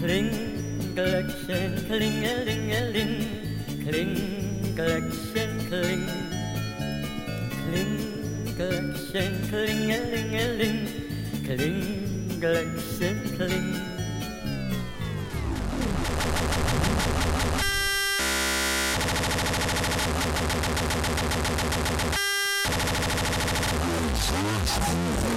Kling Klingelöckchen, klingelingeling, kling Klingelöckchen, kling. Kling Klingelöckchen, klingelingeling, kling Klingelöckchen, kling. Thank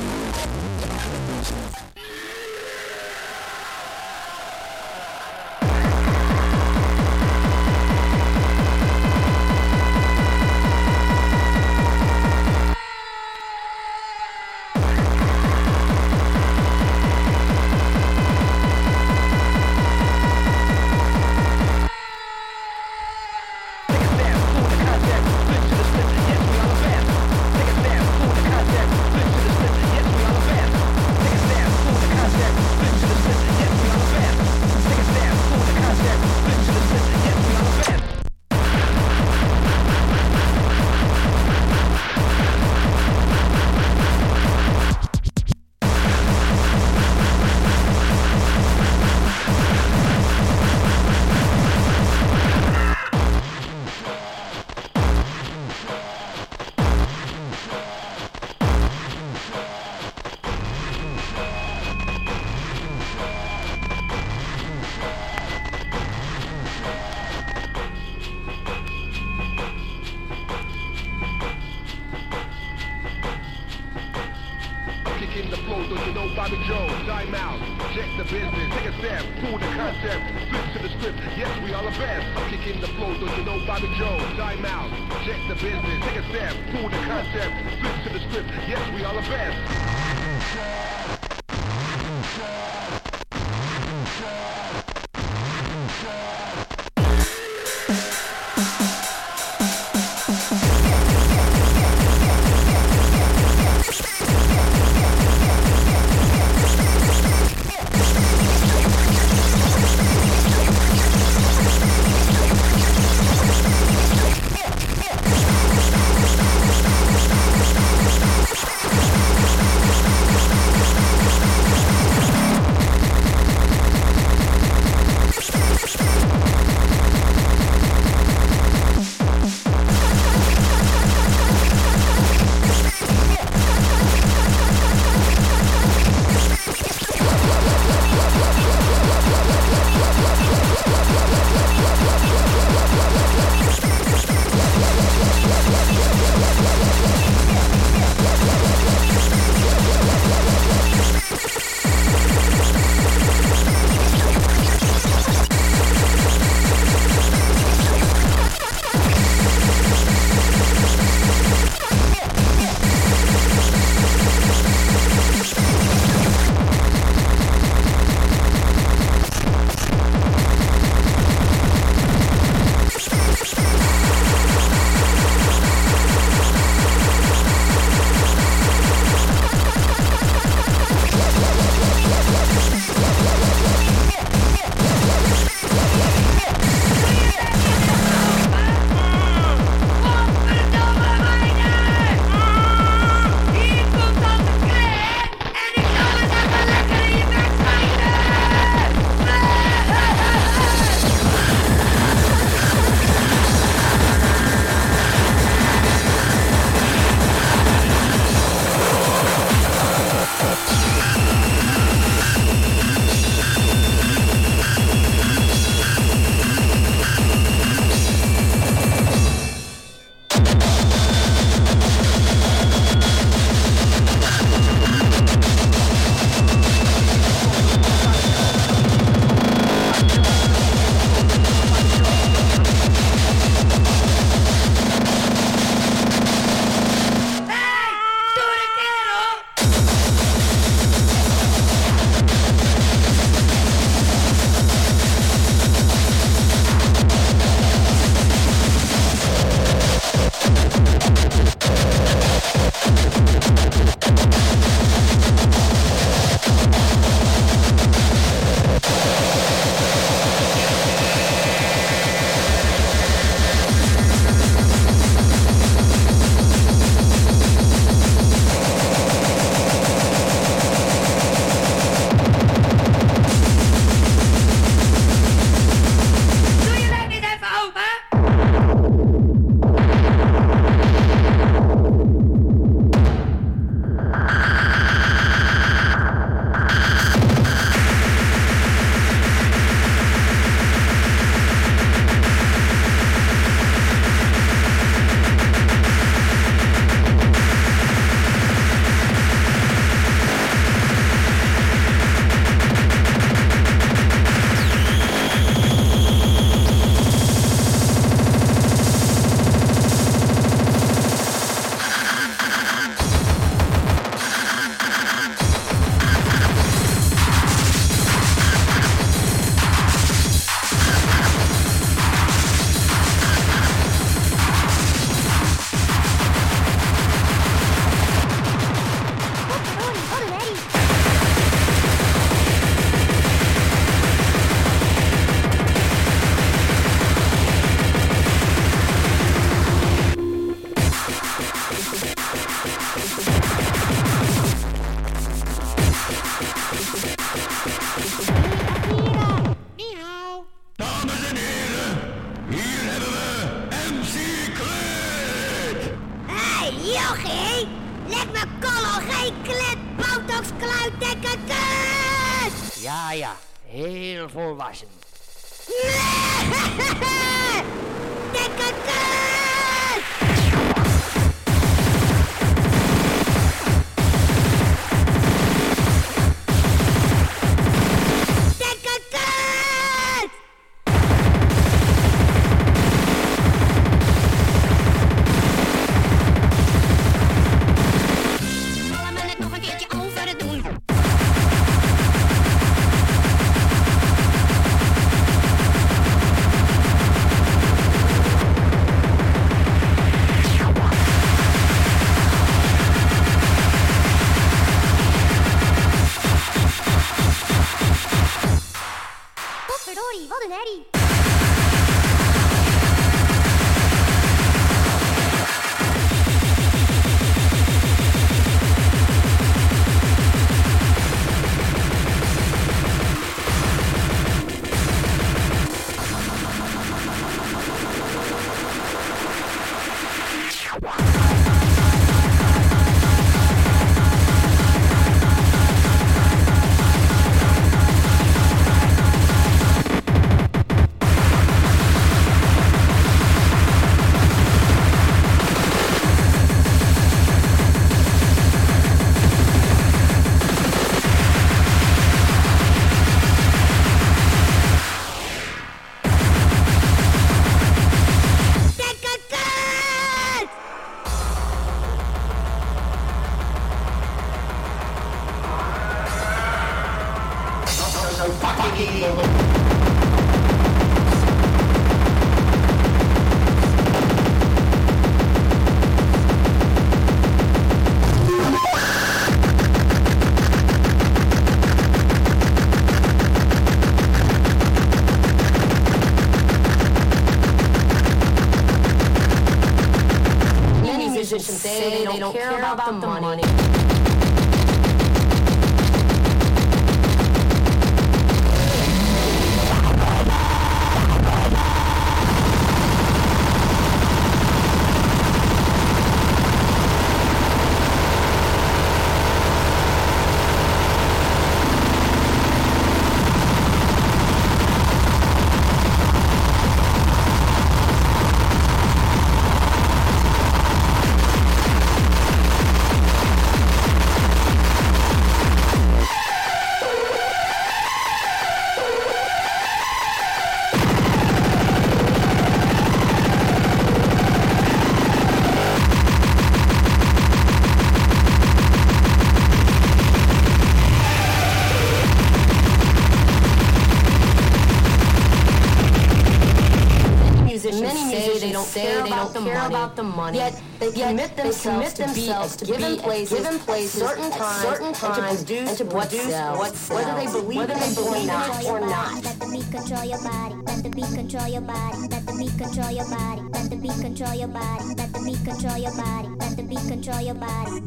they don't say care they about don't the care money. about the money. Yet they Yet commit they themselves, commit themselves to to be be at at places, given places certain times, certain and to produce and to what produce sells, what whether they believe whether in they it or believe not, it or or not. Let the beat control your body. Let the beat control your body. Let the beat control your body. Let the beat control your body. Let the beat control your body. Let the beat control your body.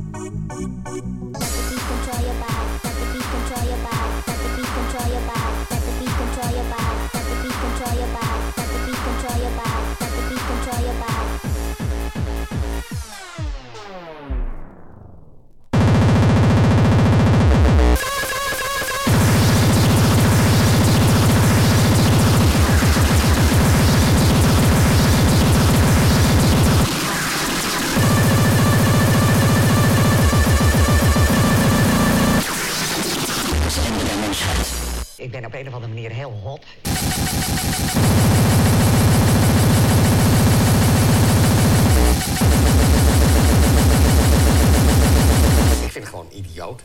Let the beat control your body. Let the beat Ik ben op een of andere manier heel hot. Ik vind het gewoon idioot.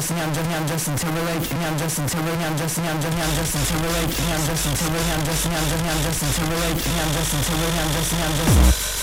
I'm Justin Timberlake, I'm Justin Timberlake, I'm Justin, I'm Justin, I'm Justin Timberlake, I'm Justin Timberlake, I'm Justin, I'm Justin, I'm Justin Timberlake, I'm Justin Timberlake, I'm Justin, I'm Justin.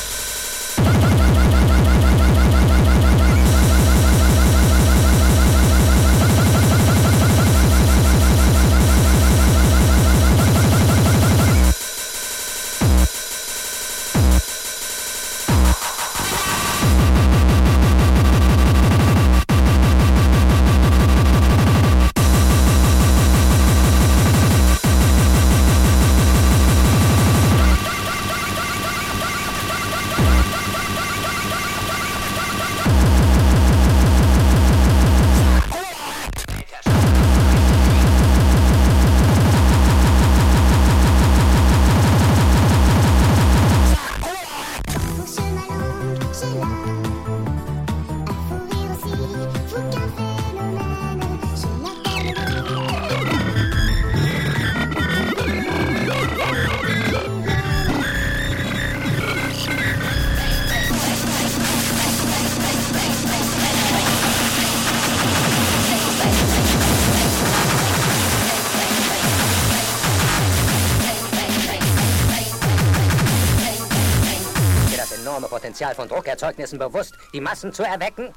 Potenzial von Druckerzeugnissen bewusst, die Massen zu erwecken?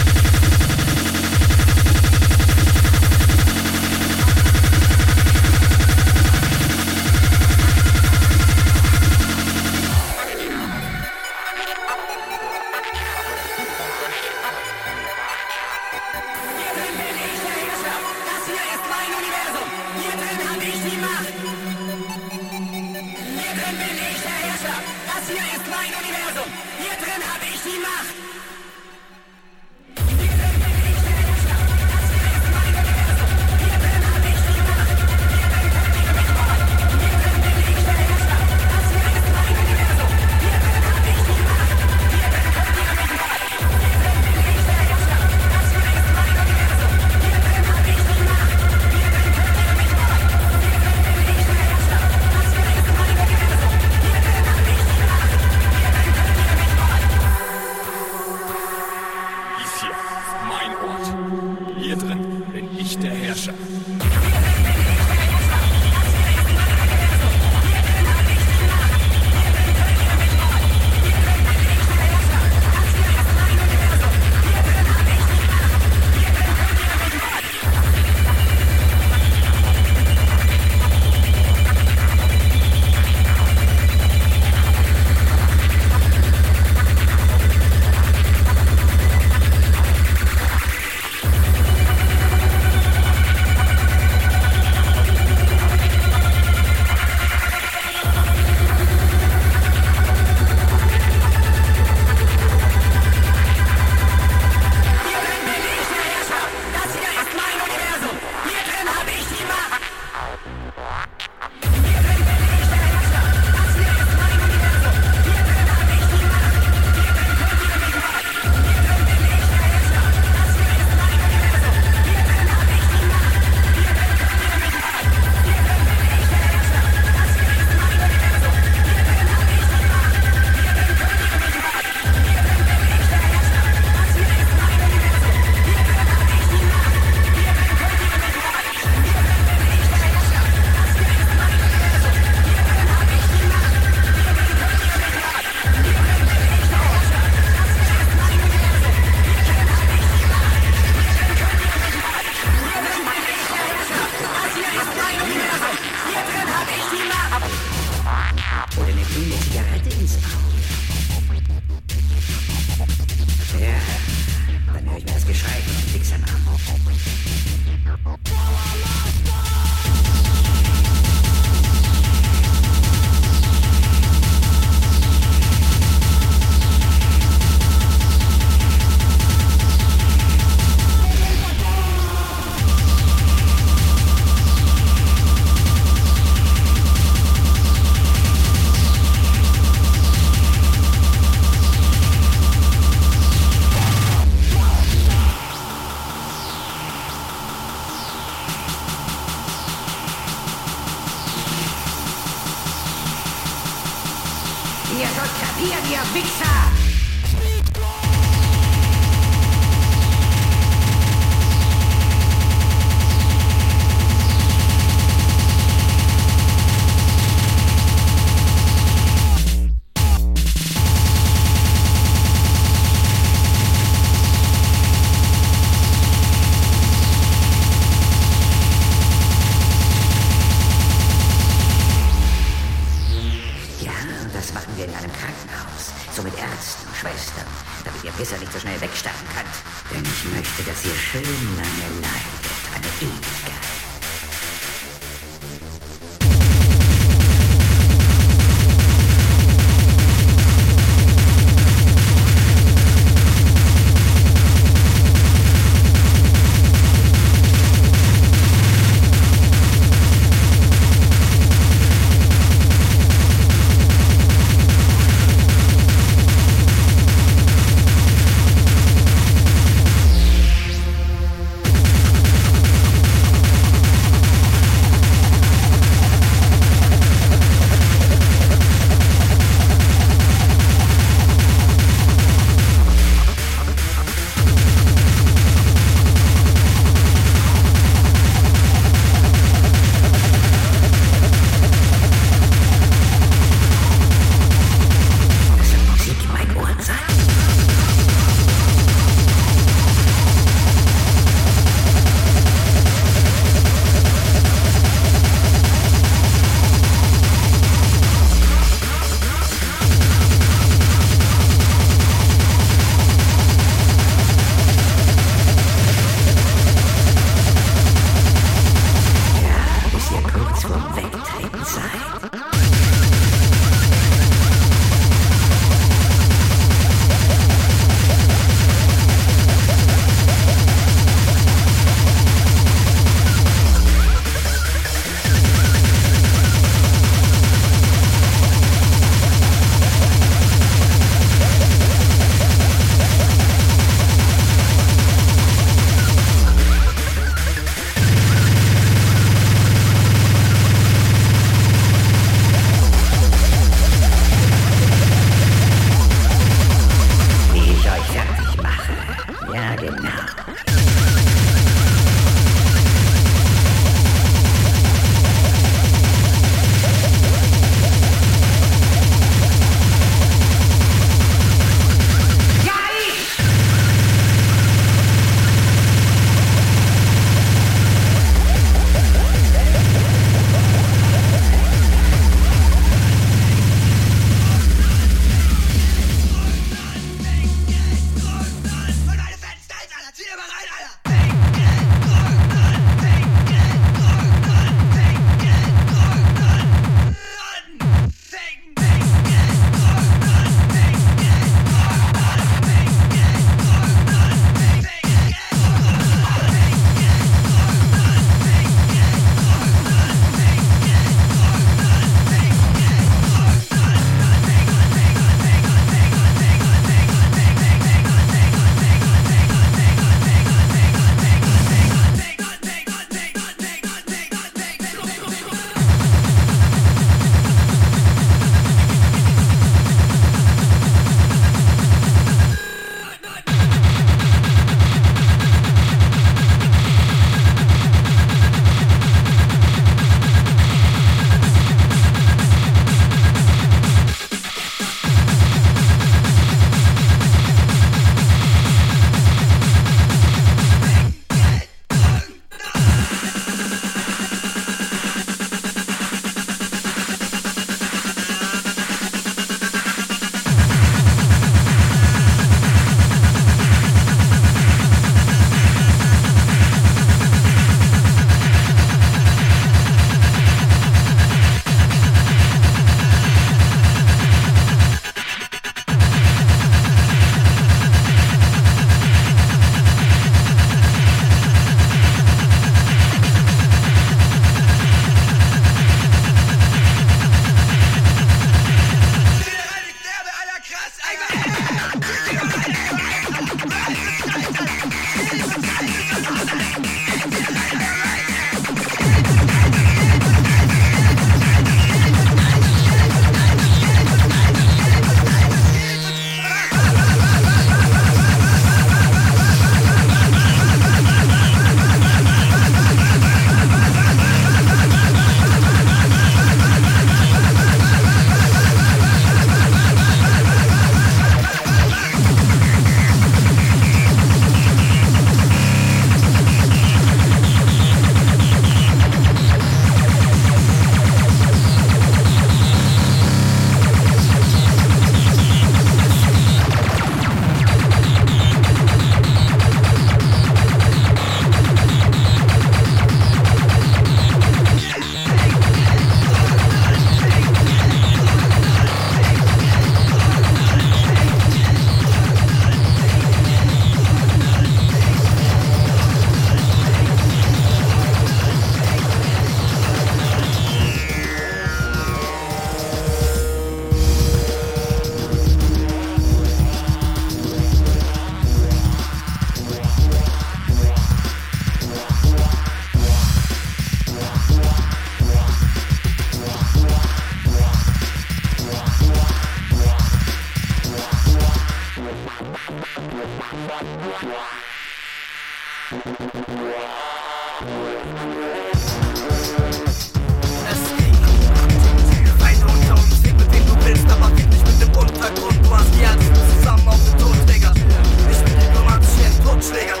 Schläger